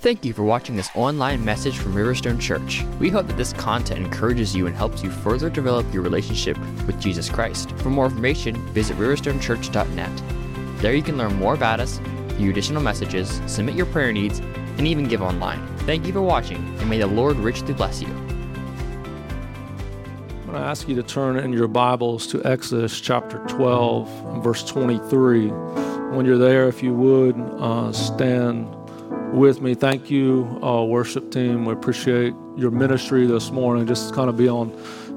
Thank you for watching this online message from Riverstone Church. We hope that this content encourages you and helps you further develop your relationship with Jesus Christ. For more information, visit riverstonechurch.net. There you can learn more about us, view additional messages, submit your prayer needs, and even give online. Thank you for watching, and may the Lord richly bless you. I'm going to ask you to turn in your Bibles to Exodus chapter 12, verse 23. When you're there, if you would, uh, stand with me. Thank you, uh, worship team. We appreciate your ministry this morning. Just kind of be on,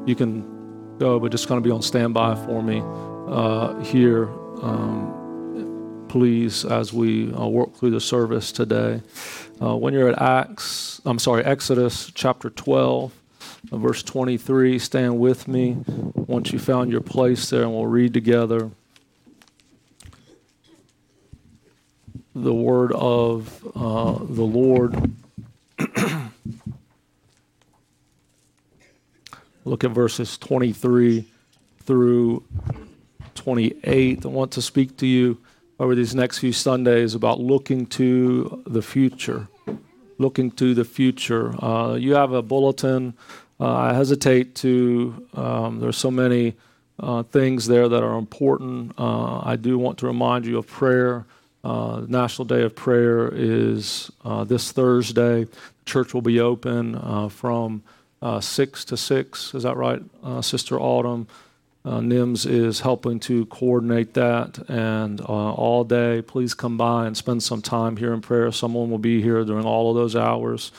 you can go, but just kind of be on standby for me uh, here, um, please, as we uh, work through the service today. Uh, when you're at Acts, I'm sorry, Exodus chapter 12, uh, verse 23, stand with me once you found your place there, and we'll read together. The word of uh, the Lord. Look at verses 23 through 28. I want to speak to you over these next few Sundays about looking to the future. Looking to the future. Uh, you have a bulletin. Uh, I hesitate to, um, there's so many uh, things there that are important. Uh, I do want to remind you of prayer. Uh, National Day of Prayer is uh, this Thursday. Church will be open uh, from uh, 6 to 6. Is that right, uh, Sister Autumn? Uh, NIMS is helping to coordinate that. And all day, please come by and spend some time here in prayer. Someone will be here during all of those hours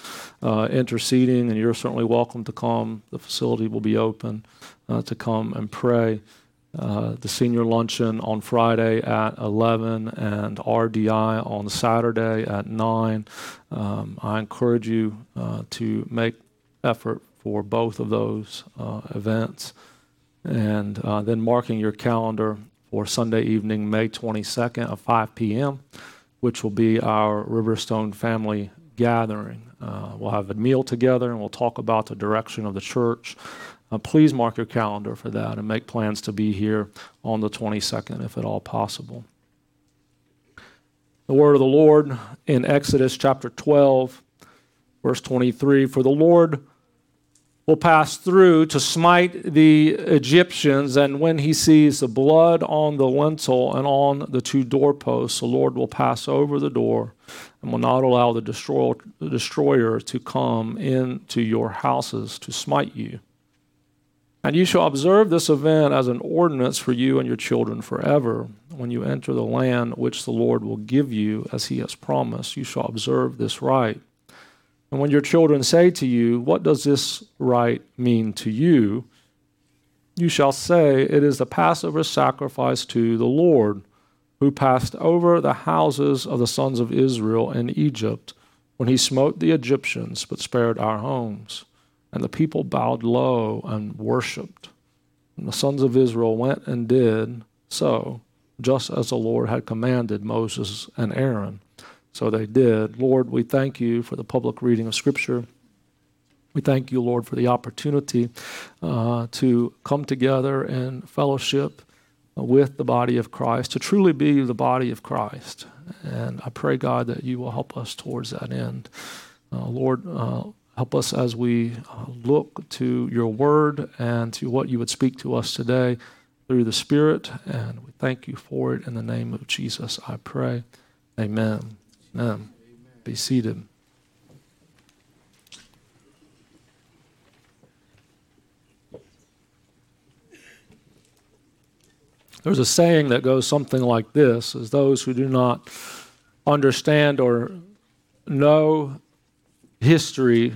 interceding, and you're certainly welcome to come. The facility will be open to come and pray. Uh, the senior luncheon on Friday at 11 and RDI on Saturday at 9. Um, I encourage you uh, to make effort for both of those uh, events. And uh, then marking your calendar for Sunday evening, May 22nd at 5 p.m., which will be our Riverstone family gathering. Uh, we'll have a meal together and we'll talk about the direction of the church. Uh, please mark your calendar for that and make plans to be here on the 22nd if at all possible. The word of the Lord in Exodus chapter 12, verse 23 For the Lord will pass through to smite the Egyptians, and when he sees the blood on the lintel and on the two doorposts, the Lord will pass over the door and will not allow the destroyer, the destroyer to come into your houses to smite you. And you shall observe this event as an ordinance for you and your children forever. When you enter the land which the Lord will give you, as he has promised, you shall observe this rite. And when your children say to you, What does this rite mean to you? You shall say, It is the Passover sacrifice to the Lord, who passed over the houses of the sons of Israel in Egypt when he smote the Egyptians, but spared our homes. And the people bowed low and worshiped. And the sons of Israel went and did so, just as the Lord had commanded Moses and Aaron. So they did. Lord, we thank you for the public reading of Scripture. We thank you, Lord, for the opportunity uh, to come together and fellowship with the body of Christ, to truly be the body of Christ. And I pray, God, that you will help us towards that end. Uh, Lord, uh, Help us as we uh, look to your word and to what you would speak to us today through the Spirit. And we thank you for it in the name of Jesus, I pray. Amen. Amen. Be seated. There's a saying that goes something like this as those who do not understand or know history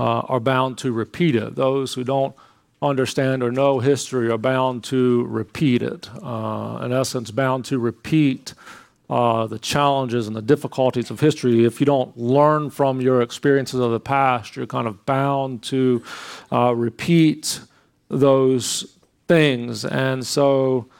are bound to repeat it. Those who don't understand or know history are bound to repeat it. Uh, in essence, bound to repeat uh, the challenges and the difficulties of history. If you don't learn from your experiences of the past, you're kind of bound to uh, repeat those things. And so, uh,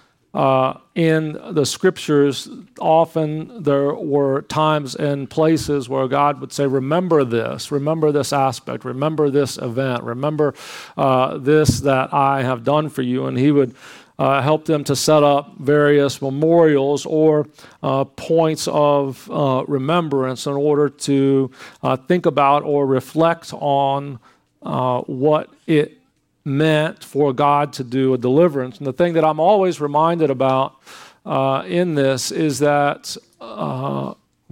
in the scriptures, often there were times and places where God would say, Remember this, remember this aspect, remember this event, remember uh, this that I have done for you. And He would uh, helped them to set up various memorials or uh, points of uh, remembrance in order to uh, think about or reflect on uh, what it meant for God to do a deliverance. And the thing that I'm always reminded about uh, in this is that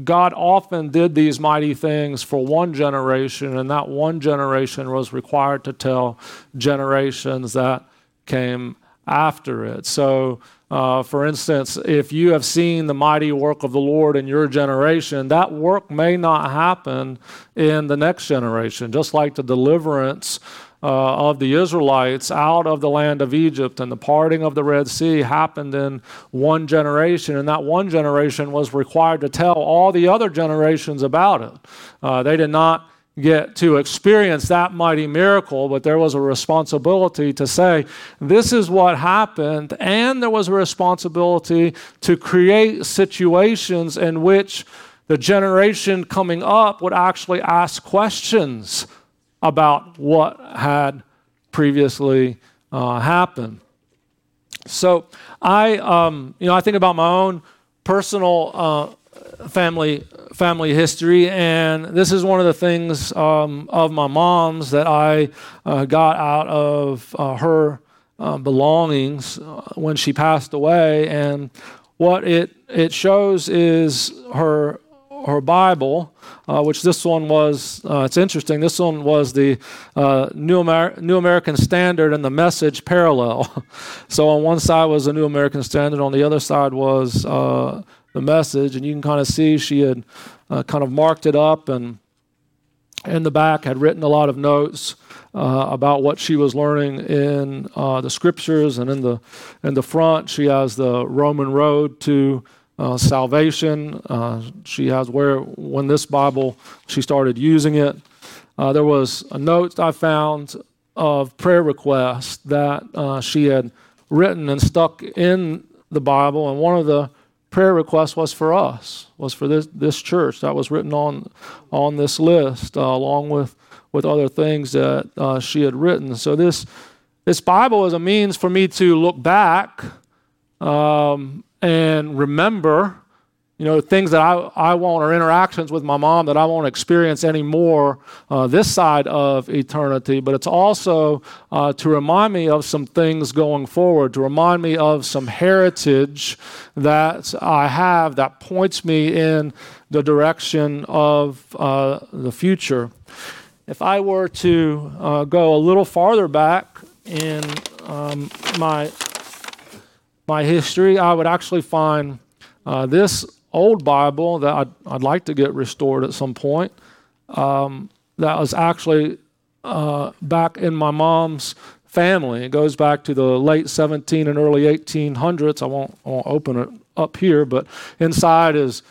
God often did these mighty things for one generation, and that one generation was required to tell generations that came after it. So, uh, for instance, if you have seen the mighty work of the Lord in your generation, that work may not happen in the next generation, just like the deliverance uh, of the Israelites out of the land of Egypt and the parting of the Red Sea happened in one generation, and that one generation was required to tell all the other generations about it. Uh, they did not get to experience that mighty miracle, but there was a responsibility to say, this is what happened, and there was a responsibility to create situations in which the generation coming up would actually ask questions about what had previously uh, happened. So I, um, you know, I think about my own personal uh, family family history, and this is one of the things um, of my mom's that I uh, got out of uh, her uh, belongings uh, when she passed away, and what it it shows is her her Bible, uh, which this one was, uh, it's interesting, this one was the uh, New, Amer- New American Standard and the Message parallel. so on one side was the New American Standard, on the other side was uh, the Message, and you can kind of see she had uh, kind of marked it up and in the back had written a lot of notes uh, about what she was learning in the scriptures, and in the in the front she has the Roman road to uh, salvation. Uh, she has where, when this Bible, she started using it. Uh, there was a note I found of prayer requests that uh, she had written and stuck in the Bible, and one of the prayer requests was for us, was for this, this church. That was written on, on this list, uh, along with, with other things that uh, she had written. So this, this Bible is a means for me to look back um, and remember, you know, things that I, I want or interactions with my mom that I won't experience anymore uh, this side of eternity. But it's also uh, to remind me of some things going forward, to remind me of some heritage that I have that points me in the direction of uh, the future. If I were to uh, go a little farther back in um, my my history, I would actually find uh, this old Bible that I'd, I'd, like to get restored at some point. Um, that was actually uh, back in my mom's family. It goes back to the late 17 and early 1800s. I won't, I won't open it up here, but inside is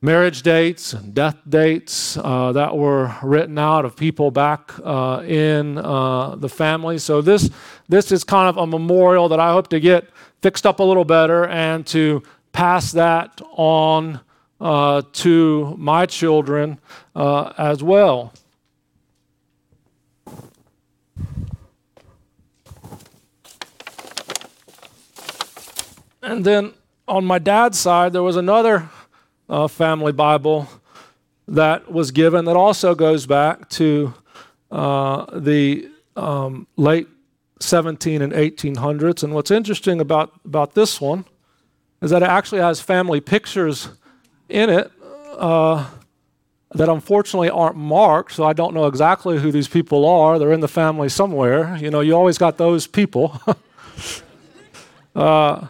marriage dates and death dates uh, that were written out of people back uh, in uh, the family. So this this is kind of a memorial that I hope to get fixed up a little better and to pass that on uh, to my children uh, as well. And then on my dad's side, there was another uh, family Bible that was given that also goes back to uh, the um, late 17 and 1800s. And what's interesting about, about this one is that it actually has family pictures in it uh, that unfortunately aren't marked, so I don't know exactly who these people are. They're in the family somewhere. You know, you always got those people. uh,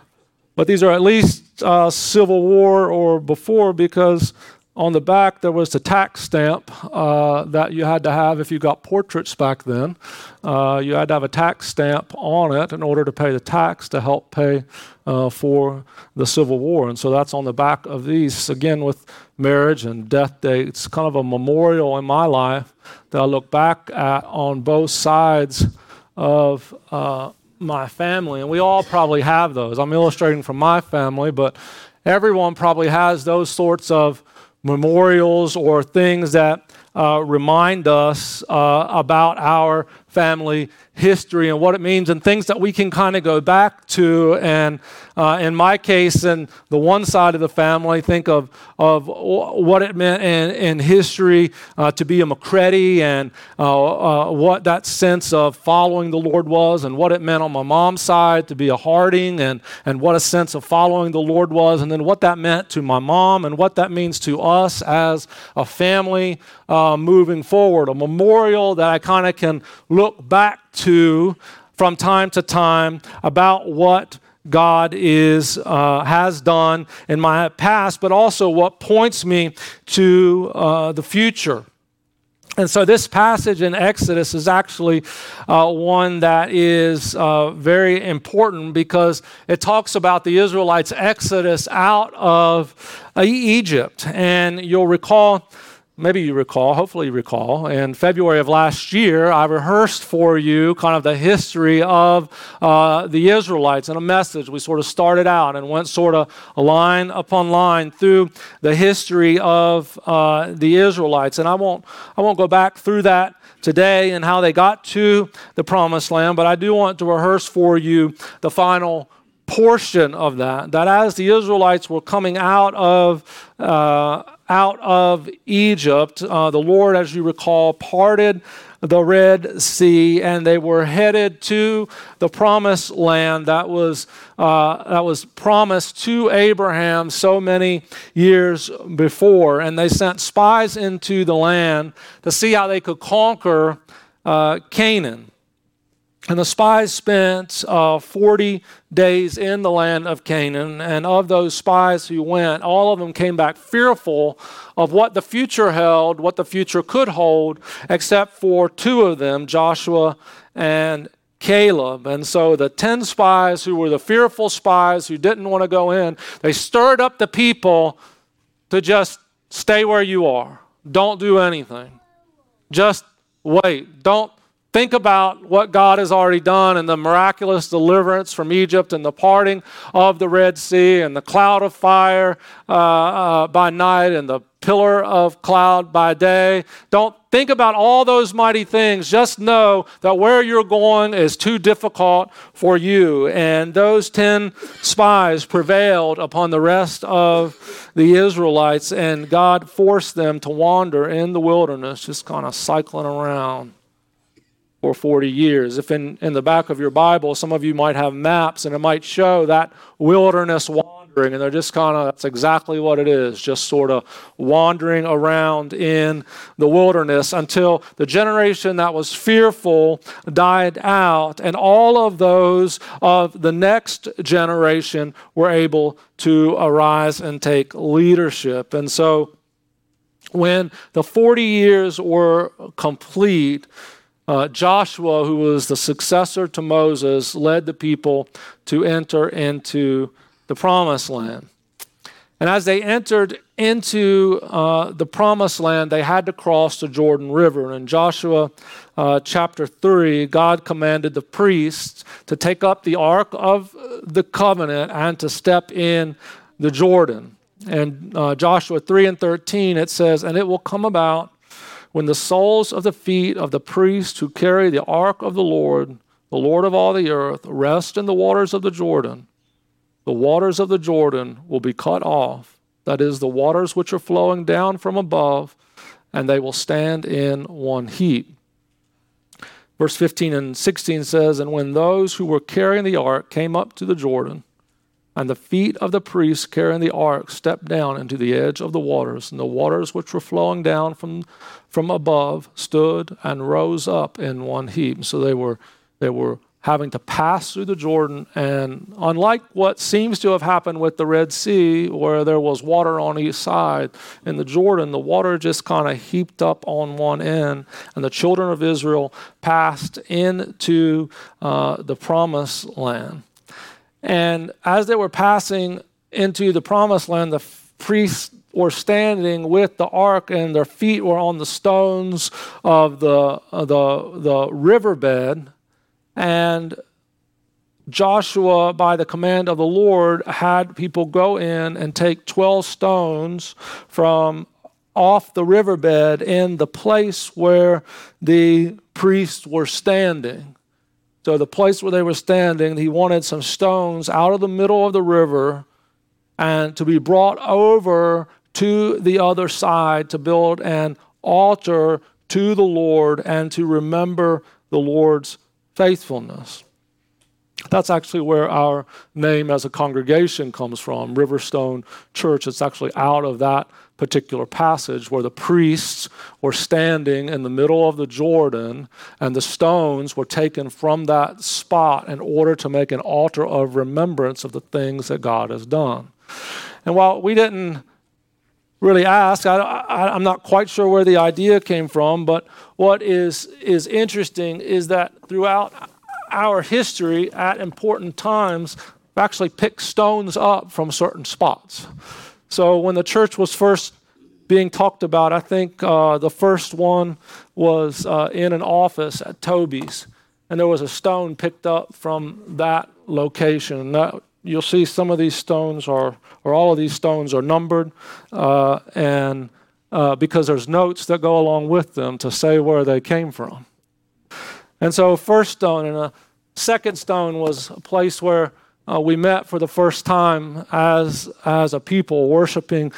but these are at least uh, Civil War or before because on the back, there was the tax stamp uh, that you had to have if you got portraits back then. Uh, you had to have a tax stamp on it in order to pay the tax to help pay uh, for the Civil War. And so that's on the back of these. Again, with marriage and death dates, kind of a memorial in my life that I look back at on both sides of uh, my family. And we all probably have those. I'm illustrating from my family, but everyone probably has those sorts of memorials or things that uh, remind us uh, about our family history and what it means and things that we can kind of go back to. And uh, in my case, in the one side of the family, think of, of what it meant in, in history uh, to be a McCready and uh, uh, what that sense of following the Lord was, and what it meant on my mom's side to be a Harding, and, and what a sense of following the Lord was, and then what that meant to my mom, and what that means to us as a family uh, moving forward. A memorial that I kind of can look back to from time to time about what God is uh, has done in my past, but also what points me to uh, the future. And so, this passage in Exodus is actually uh, one that is uh, very important because it talks about the Israelites' exodus out of uh, Egypt. And you'll recall maybe you recall, hopefully you recall, in February of last year, I rehearsed for you kind of the history of uh, the Israelites in a message. We sort of started out and went sort of line upon line through the history of uh, the Israelites. And I won't, I won't go back through that today and how they got to the promised land, but I do want to rehearse for you the final portion of that. That as the Israelites were coming out of uh, out of Egypt, uh, the Lord, as you recall, parted the Red Sea, and they were headed to the promised land that was, uh, that was promised to Abraham so many years before. And they sent spies into the land to see how they could conquer uh, Canaan. And the spies spent uh, 40 days in the land of Canaan. And of those spies who went, all of them came back fearful of what the future held, what the future could hold, except for two of them, Joshua and Caleb. And so the 10 spies who were the fearful spies who didn't want to go in, they stirred up the people to just stay where you are. Don't do anything. Just wait. Don't Think about what God has already done and the miraculous deliverance from Egypt and the parting of the Red Sea and the cloud of fire uh, uh, by night and the pillar of cloud by day. Don't think about all those mighty things. Just know that where you're going is too difficult for you. And those 10 spies prevailed upon the rest of the Israelites, and God forced them to wander in the wilderness, just kind of cycling around for 40 years. If in, in the back of your Bible, some of you might have maps and it might show that wilderness wandering, and they're just kind of, that's exactly what it is, just sort of wandering around in the wilderness until the generation that was fearful died out, and all of those of the next generation were able to arise and take leadership. And so, when the 40 years were complete, uh, Joshua, who was the successor to Moses, led the people to enter into the promised land. And as they entered into uh, the promised land, they had to cross the Jordan River. And in Joshua uh, chapter 3, God commanded the priests to take up the Ark of the Covenant and to step in the Jordan. And uh, Joshua 3 and 13, it says, And it will come about when the soles of the feet of the priests who carry the ark of the Lord, the Lord of all the earth, rest in the waters of the Jordan, the waters of the Jordan will be cut off, that is, the waters which are flowing down from above, and they will stand in one heap. Verse 15 and 16 says, And when those who were carrying the ark came up to the Jordan, and the feet of the priests carrying the ark stepped down into the edge of the waters, and the waters which were flowing down from, from above stood and rose up in one heap. So they were, they were having to pass through the Jordan, and unlike what seems to have happened with the Red Sea, where there was water on each side, in the Jordan, the water just kind of heaped up on one end, and the children of Israel passed into uh, the promised land. And as they were passing into the promised land, the priests were standing with the ark, and their feet were on the stones of the, uh, the, the riverbed. And Joshua, by the command of the Lord, had people go in and take 12 stones from off the riverbed in the place where the priests were standing. So, the place where they were standing, he wanted some stones out of the middle of the river and to be brought over to the other side to build an altar to the Lord and to remember the Lord's faithfulness. That's actually where our name as a congregation comes from, Riverstone Church. It's actually out of that particular passage where the priests were standing in the middle of the Jordan and the stones were taken from that spot in order to make an altar of remembrance of the things that God has done. And while we didn't really ask, I, am not quite sure where the idea came from, but what is, is interesting is that throughout our history at important times, actually picked stones up from certain spots. So when the church was first being talked about, I think uh, the first one was uh, in an office at Toby's, and there was a stone picked up from that location. That, you'll see some of these stones are, or all of these stones are numbered, uh, and uh, because there's notes that go along with them to say where they came from. And so, first stone and a second stone was a place where uh, we met for the first time as as a people worshiping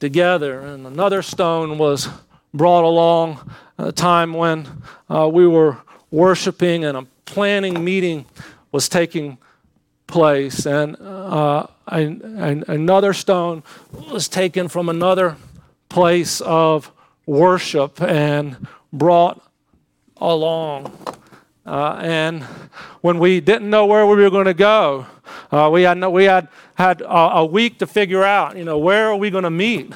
together. And another stone was brought along at a time when uh, we were worshiping and a planning meeting was taking place. And uh, another stone was taken from another place of worship and brought along. Uh, and when we didn't know where we were going to go, uh, we had, we had, had a, week to figure out, you know, where are we going to meet?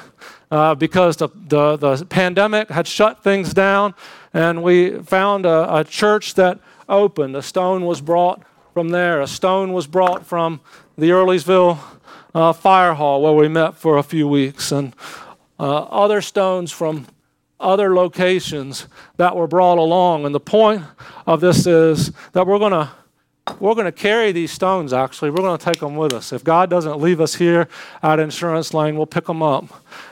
Uh, because the, the, the, pandemic had shut things down, and we found a, a church that opened. A stone was brought from there. A stone was brought from the Earlysville uh, Fire Hall where we met for a few weeks, and uh, other stones from other locations that were brought along. And the point of this is that we're going to we're going to carry these stones actually. We're going to take them with us. If god doesn't leave us here at insurance lane we'll pick them up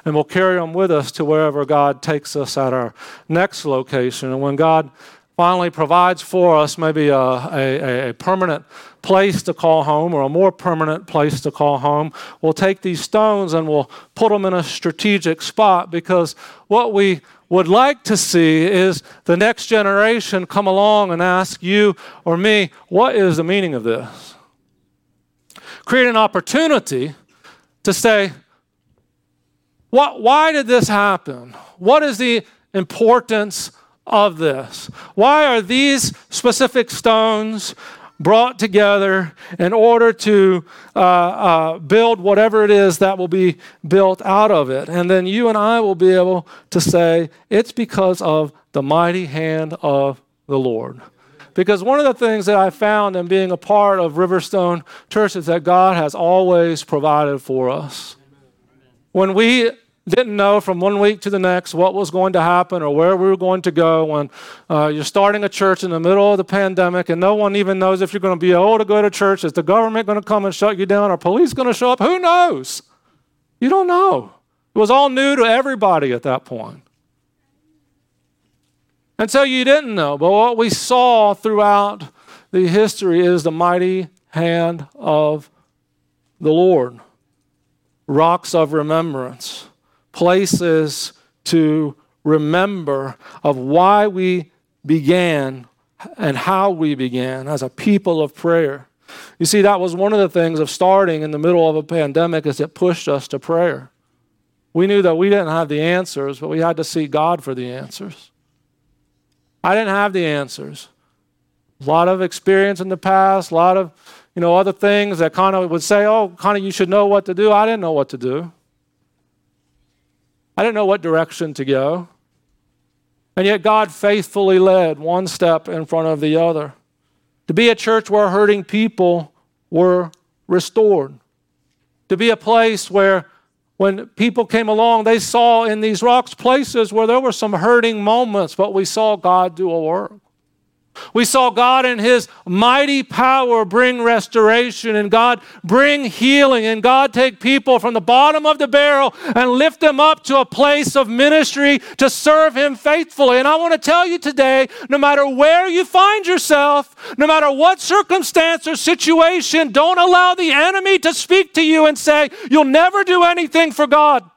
and we'll carry them with us to wherever god takes us at our next location. And when god finally provides for us maybe a, a, a, permanent place to call home or a more permanent place to call home, we'll take these stones and we'll put them in a strategic spot because what we would like to see is the next generation come along and ask you or me, what is the meaning of this? Create an opportunity to say, what, why did this happen? What is the importance of this? Why are these specific stones brought together in order to uh, uh, build whatever it is that will be built out of it? And then you and I will be able to say, it's because of the mighty hand of the Lord. Because one of the things that I found in being a part of Riverstone Church is that God has always provided for us. When we didn't know from one week to the next what was going to happen or where we were going to go when uh, you're starting a church in the middle of the pandemic and no one even knows if you're going to be able to go to church. Is the government going to come and shut you down? Are police going to show up? Who knows? You don't know. It was all new to everybody at that point. And so you didn't know. But what we saw throughout the history is the mighty hand of the Lord, rocks of remembrance places to remember of why we began and how we began as a people of prayer. You see, that was one of the things of starting in the middle of a pandemic is it pushed us to prayer. We knew that we didn't have the answers, but we had to seek God for the answers. I didn't have the answers. A lot of experience in the past, a lot of, you know, other things that kind of would say, oh, kind of you should know what to do. I didn't know what to do. I didn't know what direction to go. And yet, God faithfully led one step in front of the other to be a church where hurting people were restored, to be a place where when people came along, they saw in these rocks places where there were some hurting moments, but we saw God do a work. We saw God in His mighty power bring restoration and God bring healing and God take people from the bottom of the barrel and lift them up to a place of ministry to serve Him faithfully. And I want to tell you today no matter where you find yourself, no matter what circumstance or situation, don't allow the enemy to speak to you and say, You'll never do anything for God.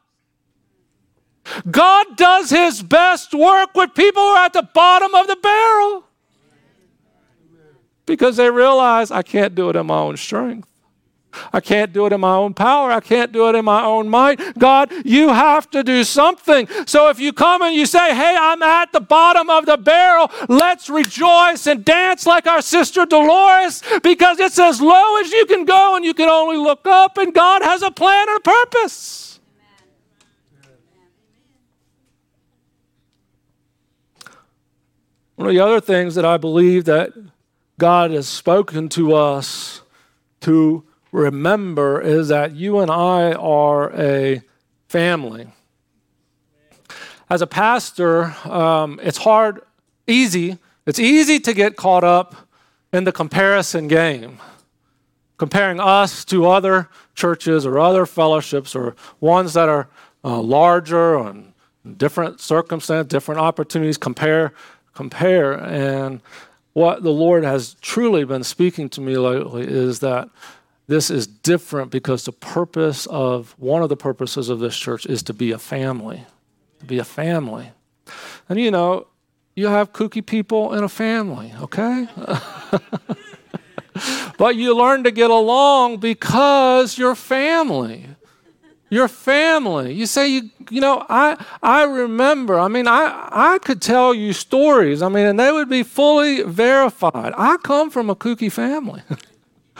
God does His best work with people who are at the bottom of the barrel because they realize I can't do it in my own strength. I can't do it in my own power. I can't do it in my own might. God, you have to do something. So if you come and you say, Hey, I'm at the bottom of the barrel, let's rejoice and dance like our sister Dolores because it's as low as you can go and you can only look up, and God has a plan and a purpose. One of the other things that I believe that God has spoken to us to remember is that you and I are a family. As a pastor, um, it's hard, easy, it's easy to get caught up in the comparison game, comparing us to other churches or other fellowships or ones that are uh, larger and different circumstance, different opportunities, compare, compare. And what the Lord has truly been speaking to me lately is that this is different because the purpose of one of the purposes of this church is to be a family. To be a family. And you know, you have kooky people in a family, okay? but you learn to get along because you're family your family. You say, you, you know, I, I remember, I mean, I, I could tell you stories, I mean, and they would be fully verified. I come from a kooky family.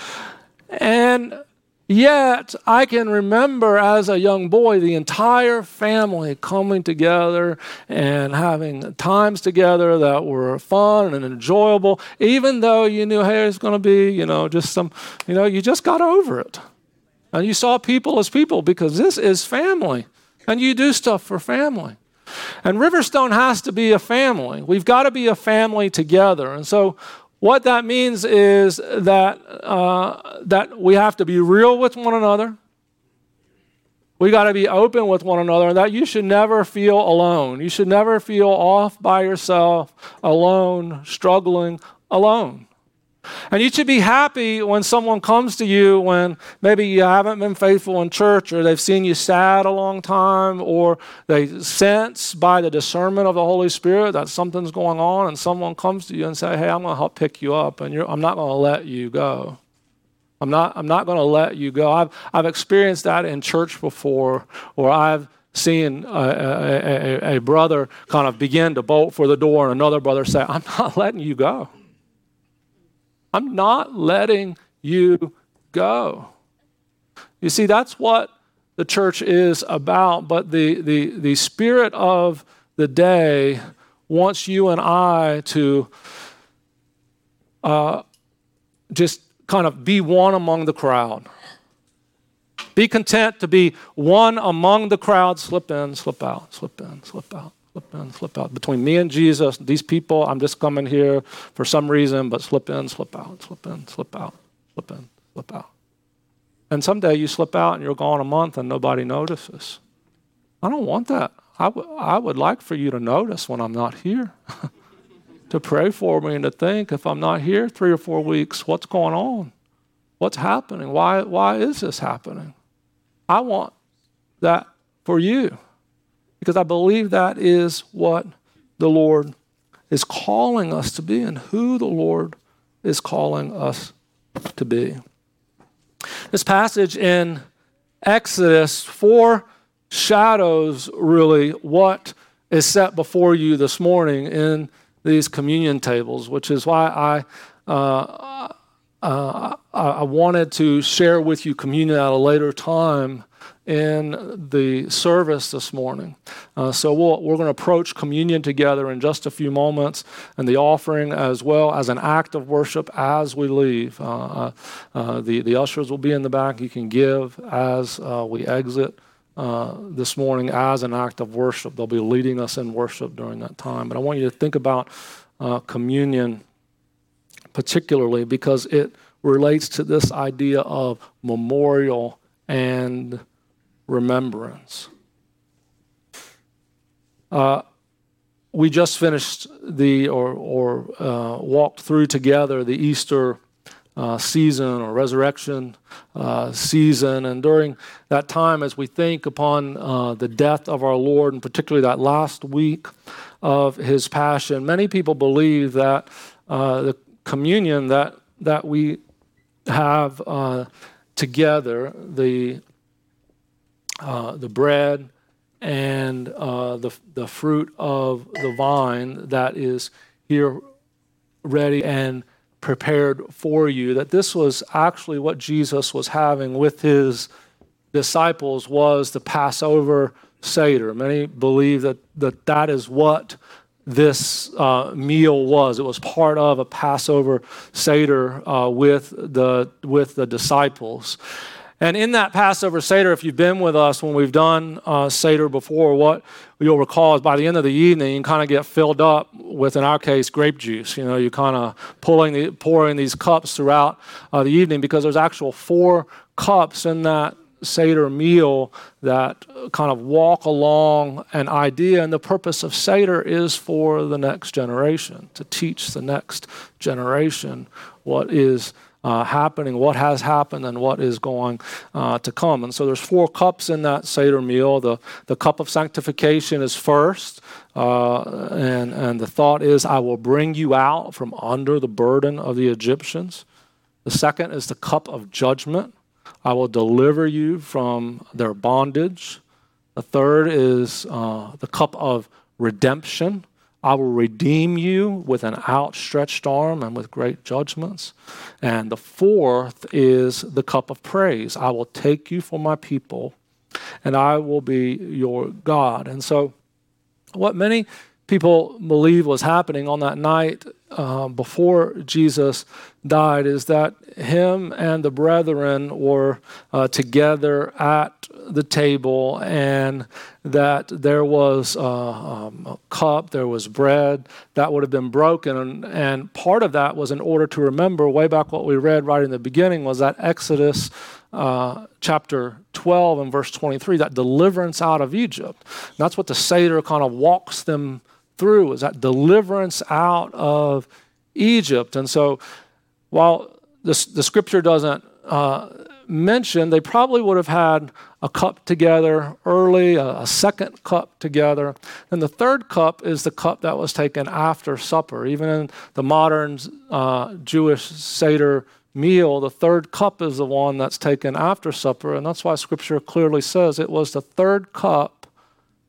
and yet, I can remember as a young boy the entire family coming together and having times together that were fun and enjoyable, even though you knew, hey, it's going to be, you know, just some, you know, you just got over it. And you saw people as people because this is family. And you do stuff for family. And Riverstone has to be a family. We've got to be a family together. And so, what that means is that, uh, that we have to be real with one another. We got to be open with one another, and that you should never feel alone. You should never feel off by yourself, alone, struggling alone. And you should be happy when someone comes to you when maybe you haven't been faithful in church or they've seen you sad a long time or they sense by the discernment of the Holy Spirit that something's going on and someone comes to you and say, hey, I'm going to help pick you up and I'm not going to let you go. I'm not, I'm not going to let you go. I've, I've experienced that in church before or I've seen a, a, a, a brother kind of begin to bolt for the door and another brother say, I'm not letting you go. I'm not letting you go. You see, that's what the church is about, but the, the, the spirit of the day wants you and I to uh, just kind of be one among the crowd. Be content to be one among the crowd, slip in, slip out, slip in, slip out slip in, slip out. Between me and Jesus, these people, I'm just coming here for some reason, but slip in, slip out, slip in, slip out, slip in, slip out. And someday you slip out and you're gone a month and nobody notices. I don't want that. I, w- I would like for you to notice when I'm not here, to pray for me and to think if I'm not here three or four weeks, what's going on? What's happening? Why, why is this happening? I want that for you because I believe that is what the Lord is calling us to be and who the Lord is calling us to be. This passage in Exodus foreshadows really what is set before you this morning in these communion tables, which is why I. Uh, uh, I wanted to share with you communion at a later time in the service this morning. Uh, so we we are going to approach communion together in just a few moments and the offering as well as an act of worship as we leave. Uh, uh, uh the, the ushers will be in the back. You can give as uh, we exit. Uh, this morning, as an act of worship, they'll be leading us in worship during that time. But I want you to think about communion particularly because it relates to this idea of memorial and remembrance. Uh, we just finished the or, or uh, walked through together the Easter uh, season or resurrection uh, season. And during that time, as we think upon uh, the death of our Lord, and particularly that last week of his passion, many people believe that uh, the communion that, that we have together, the, the bread, and uh, the, the fruit of the vine that is here ready and prepared for you that this was actually what jesus was having with his disciples was the passover seder. Many believe that that, that is what this uh, meal was. It was part of a passover seder uh, with the with the disciples and in that Passover Seder, if you've been with us when we've done uh, Seder before, what you'll recall is by the end of the evening, you kind of get filled up with, in our case, grape juice. You know, you're kind of pulling the, pouring these cups throughout uh, the evening because there's actual four cups in that Seder meal that kind of walk along an idea. And the purpose of Seder is for the next generation, to teach the next generation what is uh, happening, what has happened, and what is going uh, to come. And so there's four cups in that Seder meal. The, the cup of sanctification is first. Uh, and, and the thought is, I will bring you out from under the burden of the Egyptians. The second is the cup of judgment. I will deliver you from their bondage. The third is uh, the cup of redemption. I will redeem you with an outstretched arm and with great judgments. And the fourth is the cup of praise. I will take you for my people, and I will be your God. And so, what many people believe was happening on that night uh, before Jesus died is that him and the brethren were uh, together at the table and that there was uh, um, a cup, there was bread that would have been broken. And, and part of that was in order to remember, way back what we read right in the beginning, was that Exodus uh, chapter 12 and verse 23, that deliverance out of Egypt. And that's what the Seder kind of walks them through, is that deliverance out of Egypt. And so while the, the scripture doesn't uh, mention, they probably would have had a cup together early, a, a, second cup together. And the third cup is the cup that was taken after supper. Even in the modern uh, Jewish Seder meal, the third cup is the one that's taken after supper. And that's why scripture clearly says it was the third cup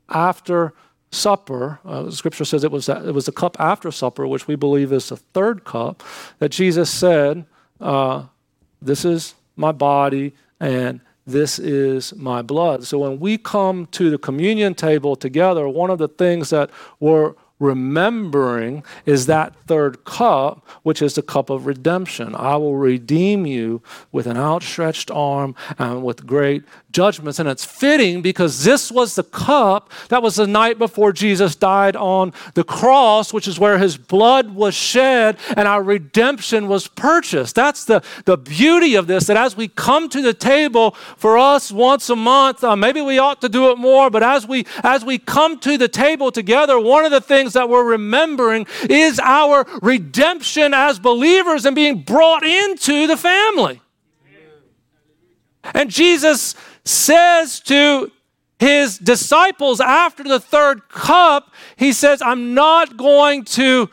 after supper. Uh, scripture says it was, it was the cup after supper, which we believe is the third cup, that Jesus said, uh, This is my body and this is my blood. So when we come to the communion table together, one of the things that we're remembering is that third cup, which is the cup of redemption. I will redeem you with an outstretched arm and with great judgments. And it's fitting because this was the cup that was the night before Jesus died on the cross, which is where his blood was shed and our redemption was purchased. That's the, the beauty of this, that as we come to the table for us once a month, uh, maybe we ought to do it more, but as we as we come to the table together, one of the things that we're remembering is our redemption as believers and being brought into the family. And Jesus says to his disciples after the third cup, he says, I'm not going to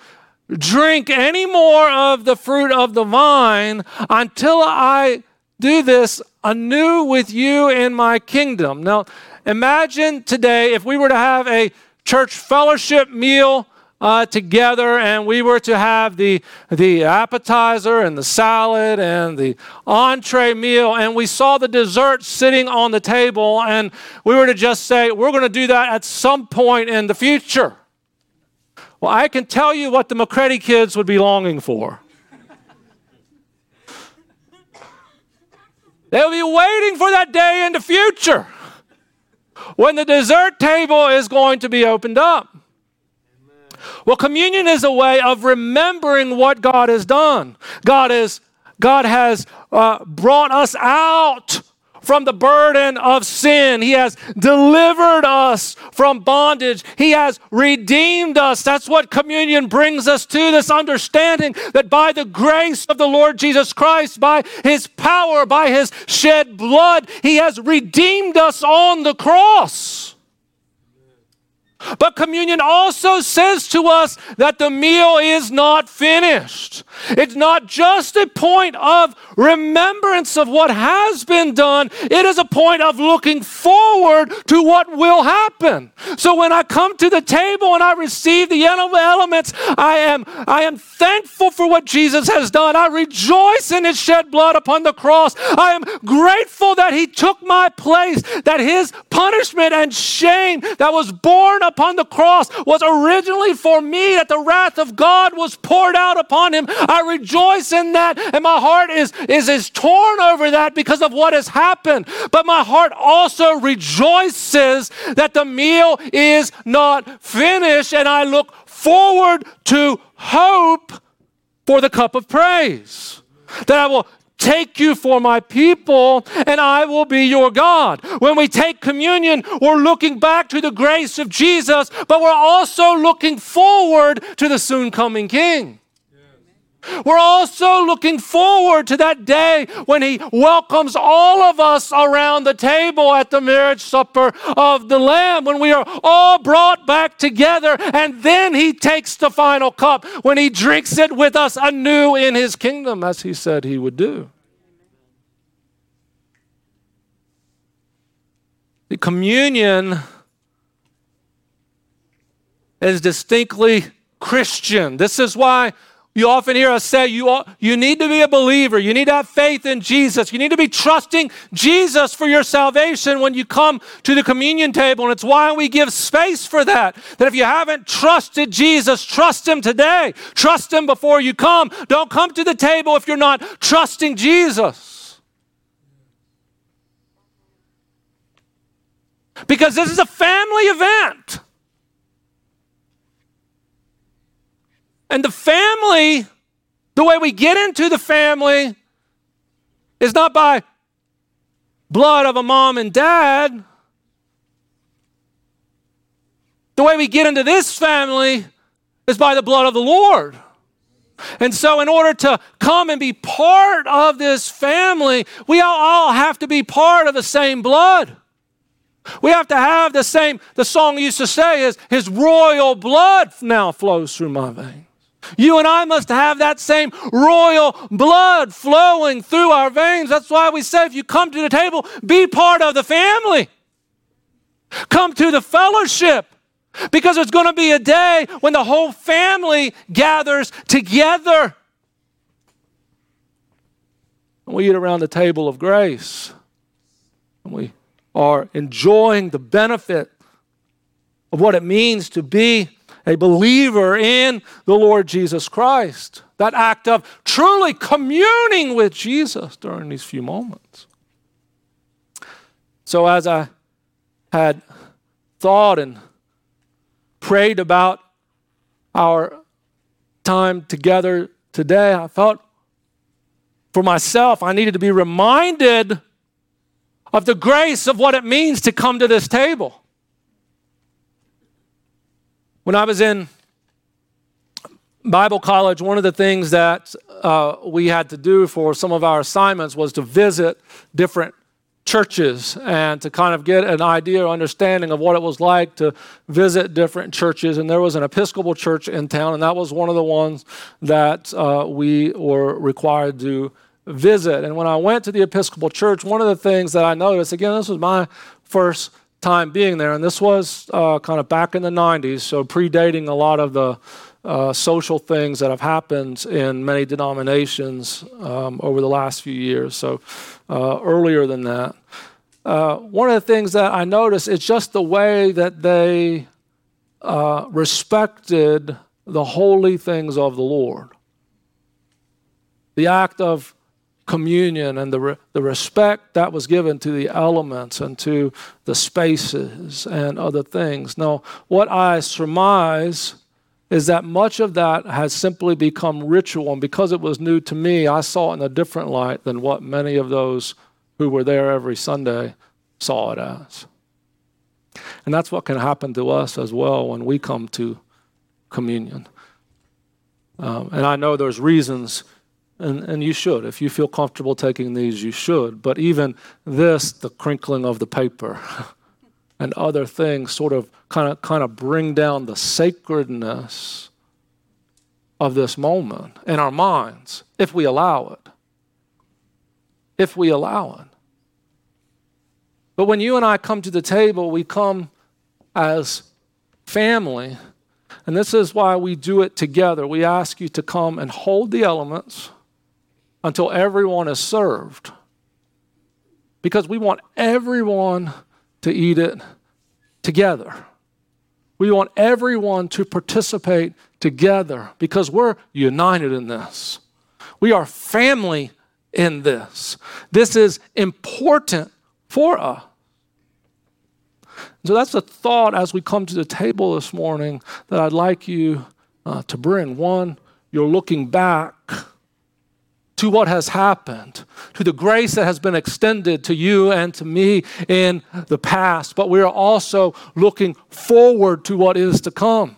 drink any more of the fruit of the vine until I do this anew with you in my kingdom. Now, imagine today if we were to have a church fellowship meal uh, together and we were to have the, the appetizer and the salad and the entree meal and we saw the dessert sitting on the table and we were to just say, we're going to do that at some point in the future. Well, I can tell you what the McCready kids would be longing for. They'll be waiting for that day in the future when the dessert table is going to be opened up. Well, communion is a way of remembering what God has done. God is God has uh, brought us out from the burden of sin. He has delivered us from bondage. He has redeemed us. That's what communion brings us to this understanding that by the grace of the Lord Jesus Christ, by his power, by his shed blood, he has redeemed us on the cross. But communion also says to us that the meal is not finished. It's not just a point of remembrance of what has been done, it is a point of looking forward to what will happen. So when I come to the table and I receive the elements, I am, I am thankful for what Jesus has done. I rejoice in his shed blood upon the cross. I am grateful that he took my place, that his punishment and shame that was borne upon the cross was originally for me, that the wrath of God was poured out upon him. I rejoice in that, and my heart is, is, is torn over that because of what has happened. But my heart also rejoices that the meal is not finished, and I look forward to hope for the cup of praise. That I will take you for my people, and I will be your God. When we take communion, we're looking back to the grace of Jesus, but we're also looking forward to the soon coming King. We're also looking forward to that day when He welcomes all of us around the table at the marriage supper of the Lamb, when we are all brought back together, and then He takes the final cup when He drinks it with us anew in His kingdom, as He said He would do. The communion is distinctly Christian. This is why you often hear us say you, you need to be a believer. You need to have faith in Jesus. You need to be trusting Jesus for your salvation when you come to the communion table. And it's why we give space for that. That if you haven't trusted Jesus, trust Him today. Trust Him before you come. Don't come to the table if you're not trusting Jesus. Because this is a family event. And the family, the way we get into the family is not by blood of a mom and dad. The way we get into this family is by the blood of the Lord. And so, in order to come and be part of this family, we all have to be part of the same blood. We have to have the same, the song used to say is, His royal blood now flows through my veins. You and I must have that same royal blood flowing through our veins. That's why we say if you come to the table, be part of the family. Come to the fellowship. Because there's going to be a day when the whole family gathers together. And we eat around the table of grace. And we are enjoying the benefit of what it means to be a believer in the Lord Jesus Christ. That act of truly communing with Jesus during these few moments. So, as I had thought and prayed about our time together today, I felt for myself I needed to be reminded of the grace of what it means to come to this table. When I was in Bible college, one of the things that uh, we had to do for some of our assignments was to visit different churches and to kind of get an idea or understanding of what it was like to visit different churches. And there was an Episcopal church in town, and that was one of the ones that uh, we were required to visit. And when I went to the Episcopal church, one of the things that I noticed, again, this was my first time being there, and this was uh, kind of back in the 90s, so predating a lot of the uh, social things that have happened in many denominations um, over the last few years, so uh, earlier than that. Uh, one of the things that I noticed is just the way that they uh, respected the holy things of the Lord. The act of communion and the, re- the respect that was given to the elements and to the spaces and other things. Now, what I surmise is that much of that has simply become ritual. And because it was new to me, I saw it in a different light than what many of those who were there every Sunday saw it as. And that's what can happen to us as well when we come to communion. Um, and I know there's reasons, and, and you should. If you feel comfortable taking these, you should. But even this, the crinkling of the paper, and other things sort of kind of kind of bring down the sacredness of this moment in our minds if we allow it. If we allow it. But when you and I come to the table, we come as family. And this is why we do it together. We ask you to come and hold the elements until everyone is served. Because we want everyone to eat it together. We want everyone to participate together because we're united in this. We are family in this. This is important for us. So that's a thought as we come to the table this morning that I'd like you uh, to bring. One, you're looking back to what has happened, to the grace that has been extended to you and to me in the past, but we are also looking forward to what is to come.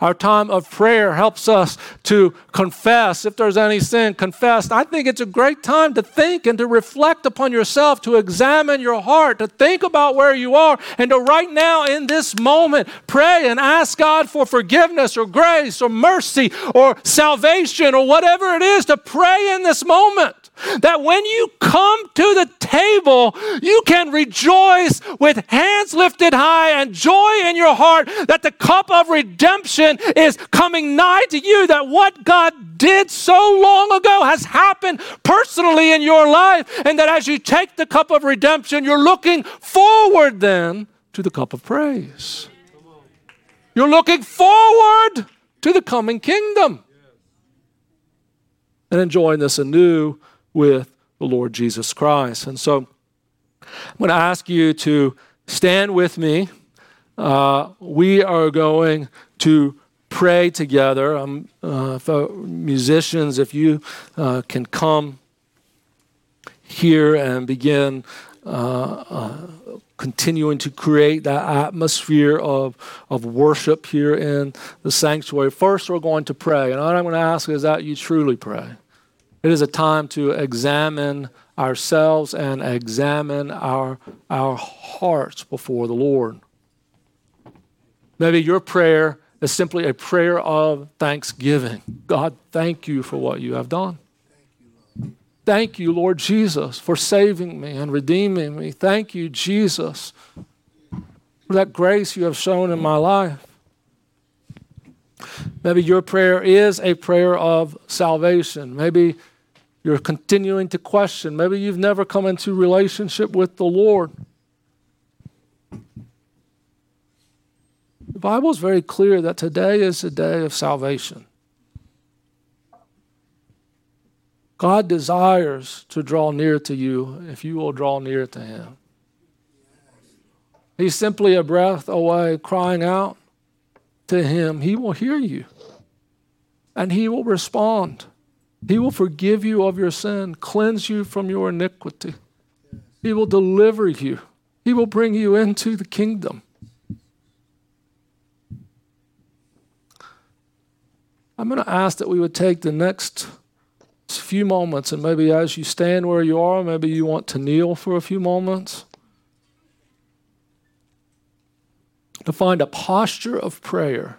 Our time of prayer helps us to confess. If there's any sin, confess. I think it's a great time to think and to reflect upon yourself, to examine your heart, to think about where you are, and to right now in this moment pray and ask God for forgiveness or grace or mercy or salvation or whatever it is to pray in this moment that when you come to the table, you can rejoice with hands lifted high and joy in your heart that the cup of redemption is coming nigh to you, that what God did so long ago has happened personally in your life, and that as you take the cup of redemption, you're looking forward then to the cup of praise. You're looking forward to the coming kingdom and enjoying this anew with the Lord Jesus Christ. And so I'm going to ask you to stand with me. Uh, we are going to pray together. Um, uh, musicians, if you uh, can come here and begin uh, uh, continuing to create that atmosphere of, of worship here in the sanctuary. First, we're going to pray. And what I'm going to ask is that you truly pray. It is a time to examine ourselves and examine our, our hearts before the Lord. Maybe your prayer is simply a prayer of thanksgiving. God, thank you for what you have done. Thank you, Lord Jesus, for saving me and redeeming me. Thank you, Jesus, for that grace you have shown in my life. Maybe your prayer is a prayer of salvation. Maybe you're continuing to question. Maybe you've never come into relationship with the Lord. The Bible is very clear that today is a day of salvation. God desires to draw near to you if you will draw near to Him. He's simply a breath away, crying out to Him. He will hear you and He will respond. He will forgive you of your sin, cleanse you from your iniquity. He will deliver you. He will bring you into the kingdom. I'm going to ask that we would take the next few moments, and maybe as you stand where you are, maybe you want to kneel for a few moments, to find a posture of prayer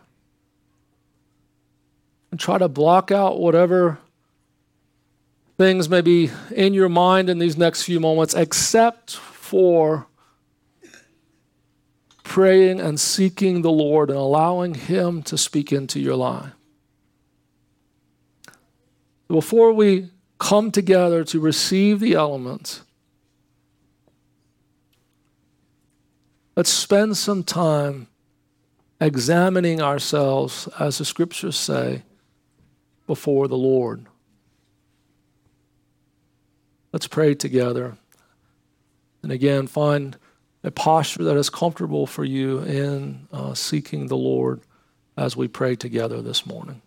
and try to block out whatever things may be in your mind in these next few moments, except for praying and seeking the Lord and allowing Him to speak into your life. Before we come together to receive the elements, let's spend some time examining ourselves, as the scriptures say, before the Lord. Let's pray together. And again, find a posture that is comfortable for you in uh, seeking the Lord as we pray together this morning.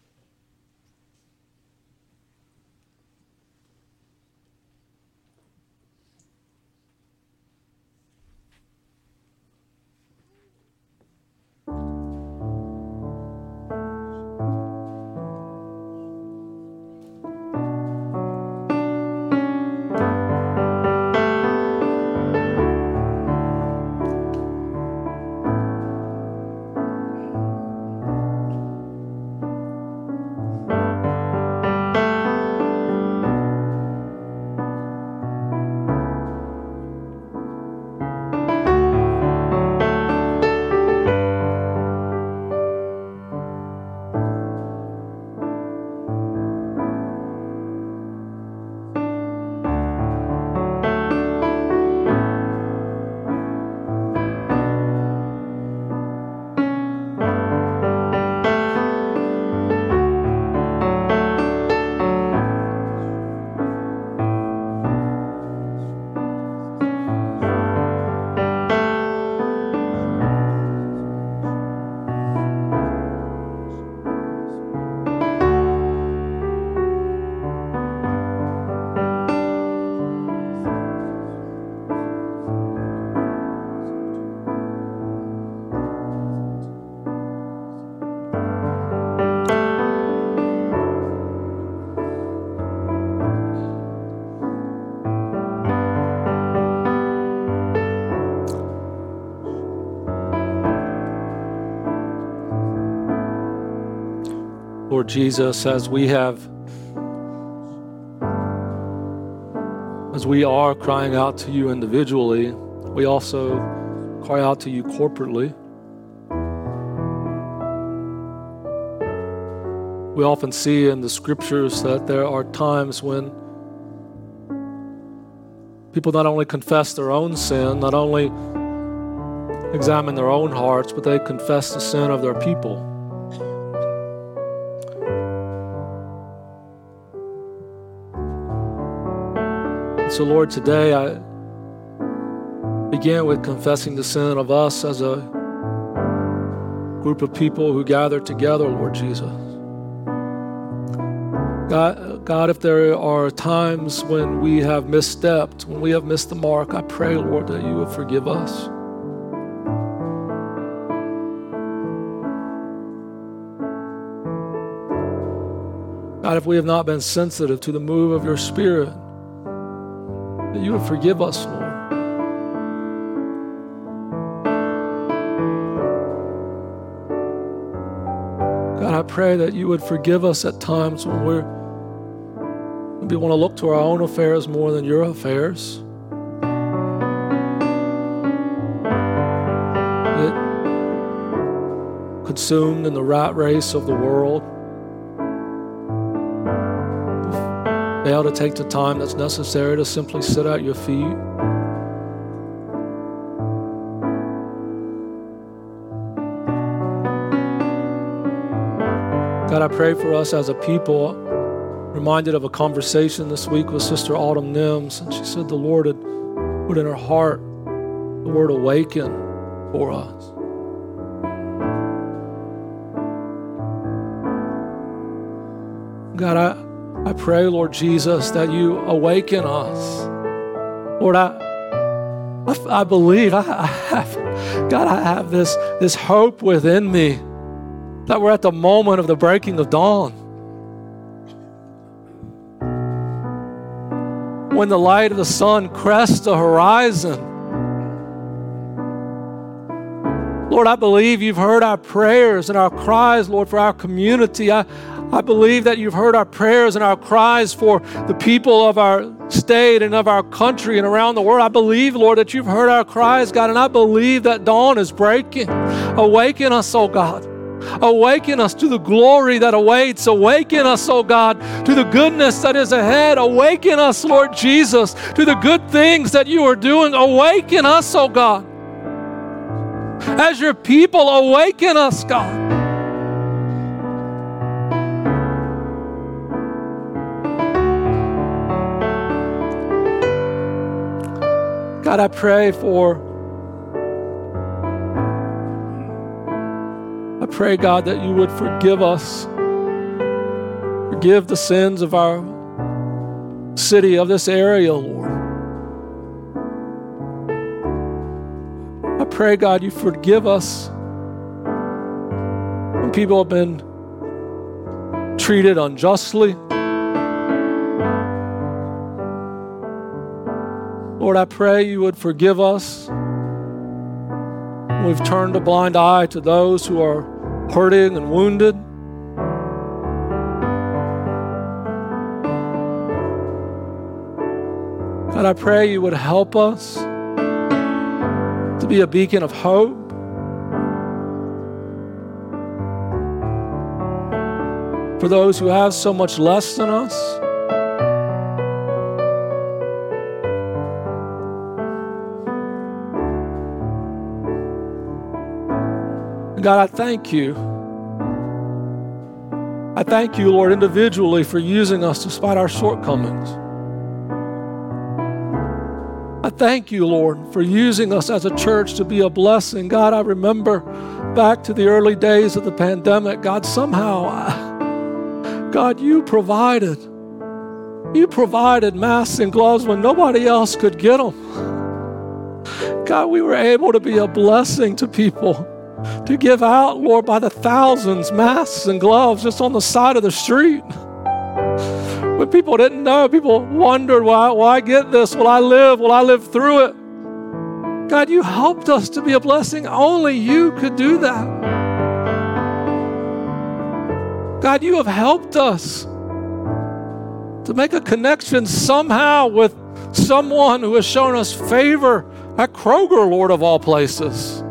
Lord Jesus, as we have, as we are crying out to you individually, we also cry out to you corporately. We often see in the scriptures that there are times when people not only confess their own sin, not only examine their own hearts, but they confess the sin of their people. So, Lord, today I begin with confessing the sin of us as a group of people who gather together, Lord Jesus. God, God, if there are times when we have misstepped, when we have missed the mark, I pray, Lord, that you would forgive us. God, if we have not been sensitive to the move of your Spirit, that you would forgive us, Lord. God, I pray that you would forgive us at times when we're maybe want to look to our own affairs more than your affairs. Consumed in the rat race of the world. Fail to take the time that's necessary to simply sit at your feet. God, I pray for us as a people. Reminded of a conversation this week with Sister Autumn Nims, and she said the Lord had put in her heart the word awaken for us. Pray, Lord Jesus, that you awaken us. Lord, I, I, I believe, I, I have, God, I have this, this hope within me that we're at the moment of the breaking of dawn. When the light of the sun crests the horizon. Lord, I believe you've heard our prayers and our cries, Lord, for our community. I, I believe that you've heard our prayers and our cries for the people of our state and of our country and around the world. I believe, Lord, that you've heard our cries, God, and I believe that dawn is breaking. Awaken us, oh God. Awaken us to the glory that awaits. Awaken us, oh God, to the goodness that is ahead. Awaken us, Lord Jesus, to the good things that you are doing. Awaken us, oh God. As your people, awaken us, God. God, I pray for I pray, God, that you would forgive us. Forgive the sins of our city, of this area, Lord. I pray, God, you forgive us when people have been treated unjustly. Lord, I pray you would forgive us. We've turned a blind eye to those who are hurting and wounded. God, I pray you would help us to be a beacon of hope. For those who have so much less than us. God, I thank you. I thank you, Lord, individually for using us despite our shortcomings. I thank you, Lord, for using us as a church to be a blessing. God, I remember back to the early days of the pandemic, God, somehow, I, God, you provided. You provided masks and gloves when nobody else could get them. God, we were able to be a blessing to people to give out, Lord, by the thousands, masks and gloves just on the side of the street. When people didn't know, people wondered, why, I get this? Will I live? Will I live through it? God, you helped us to be a blessing. Only you could do that. God, you have helped us to make a connection somehow with someone who has shown us favor at Kroger, Lord of all places.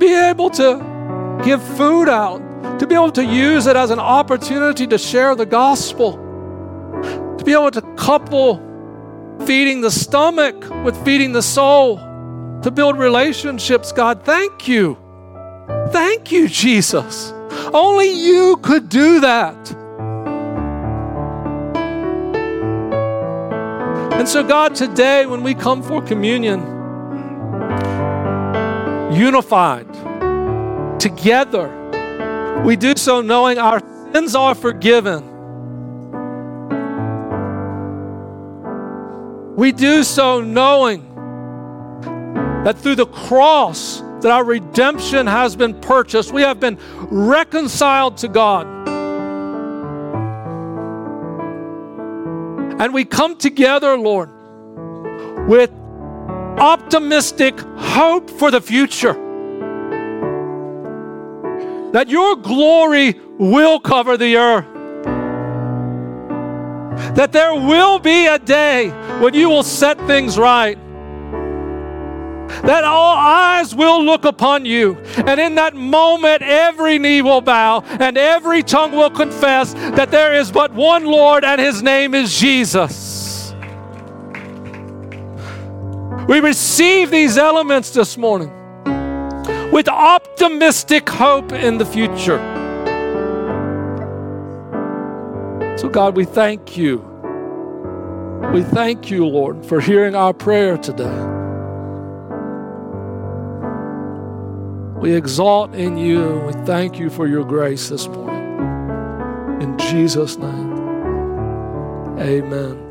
Be able to give food out, to be able to use it as an opportunity to share the gospel, to be able to couple feeding the stomach with feeding the soul, to build relationships. God, thank you. Thank you, Jesus. Only you could do that. And so, God, today when we come for communion, unified, together. We do so knowing our sins are forgiven. We do so knowing that through the cross that our redemption has been purchased. We have been reconciled to God. And we come together, Lord, with optimistic hope for the future. That your glory will cover the earth. That there will be a day when you will set things right. That all eyes will look upon you. And in that moment, every knee will bow and every tongue will confess that there is but one Lord and his name is Jesus. We receive these elements this morning with optimistic hope in the future. So, God, we thank you. We thank you, Lord, for hearing our prayer today. We exalt in you. We thank you for your grace this morning. In Jesus' name, amen.